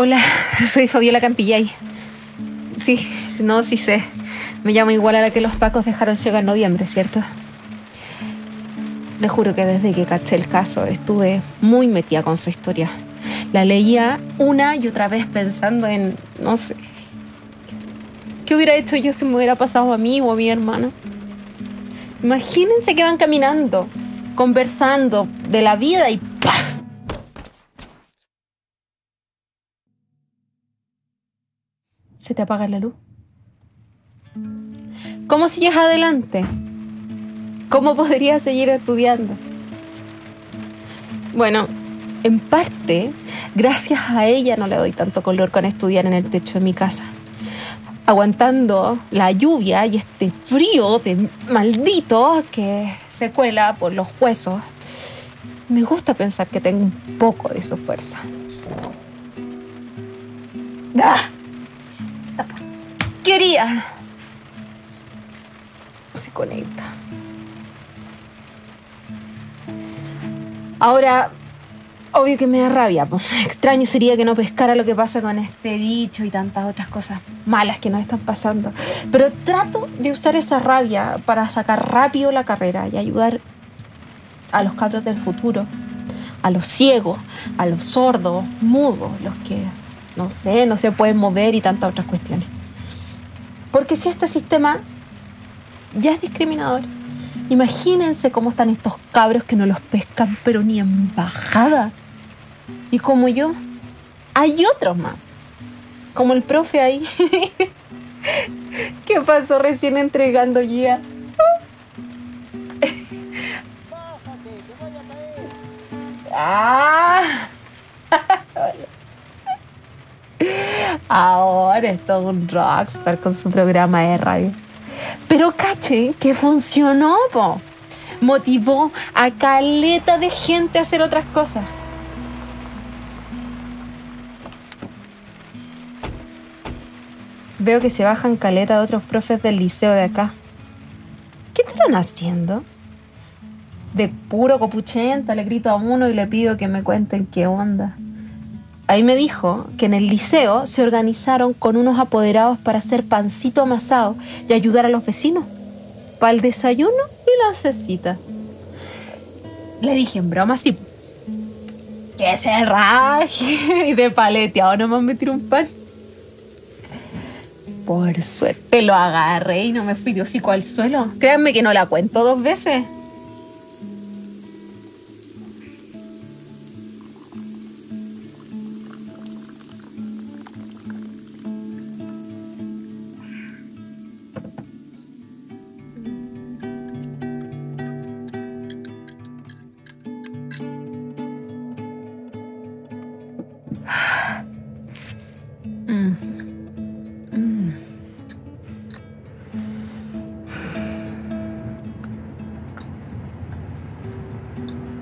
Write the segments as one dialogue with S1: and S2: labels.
S1: Hola, soy Fabiola Campillay. Sí, no, sí sé. Me llamo igual a la que los pacos dejaron ciega en noviembre, ¿cierto? Le juro que desde que caché el caso estuve muy metida con su historia. La leía una y otra vez pensando en, no sé, ¿qué hubiera hecho yo si me hubiera pasado a mí o a mi hermano? Imagínense que van caminando, conversando de la vida y Se te apaga la luz. ¿Cómo sigues adelante? ¿Cómo podrías seguir estudiando? Bueno, en parte, gracias a ella no le doy tanto color con estudiar en el techo de mi casa. Aguantando la lluvia y este frío de maldito que se cuela por los huesos, me gusta pensar que tengo un poco de su fuerza. ¡Ah! ¡La porquería! Se conecta. Ahora, obvio que me da rabia. Extraño sería que no pescara lo que pasa con este bicho y tantas otras cosas malas que nos están pasando. Pero trato de usar esa rabia para sacar rápido la carrera y ayudar a los cabros del futuro, a los ciegos, a los sordos, mudos, los que, no sé, no se pueden mover y tantas otras cuestiones. Porque si este sistema ya es discriminador, imagínense cómo están estos cabros que no los pescan, pero ni en bajada. Y como yo, hay otros más. Como el profe ahí. ¿Qué pasó recién entregando guía? Ah. Ahora es todo un rockstar con su programa de radio. Pero caché que funcionó, po. Motivó a caleta de gente a hacer otras cosas. Veo que se bajan caleta de otros profes del liceo de acá. ¿Qué estarán haciendo? De puro copuchenta le grito a uno y le pido que me cuenten qué onda. Ahí me dijo que en el liceo se organizaron con unos apoderados para hacer pancito amasado y ayudar a los vecinos. Para el desayuno y la cecita. Le dije en broma así. Que se raje y de paleteado nomás me tiró un pan. Por suerte lo agarré y no me fui de hocico al suelo. Créanme que no la cuento dos veces.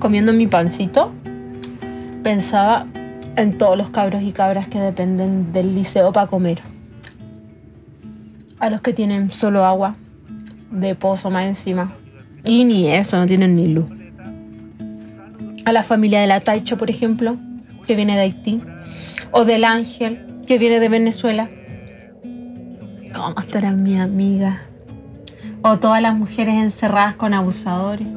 S1: Comiendo mi pancito, pensaba en todos los cabros y cabras que dependen del liceo para comer. A los que tienen solo agua, de pozo más encima. Y ni eso, no tienen ni luz. A la familia de la Taicho, por ejemplo, que viene de Haití. O del Ángel, que viene de Venezuela. ¿Cómo estarán mi amiga? O todas las mujeres encerradas con abusadores.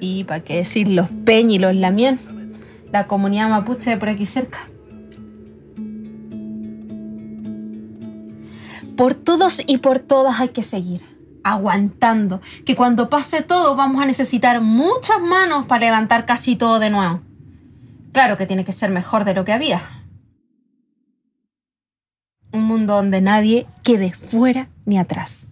S1: Y para qué decir los Peña y los Lamien, la comunidad mapuche de por aquí cerca. Por todos y por todas hay que seguir, aguantando, que cuando pase todo vamos a necesitar muchas manos para levantar casi todo de nuevo. Claro que tiene que ser mejor de lo que había. Un mundo donde nadie quede fuera ni atrás.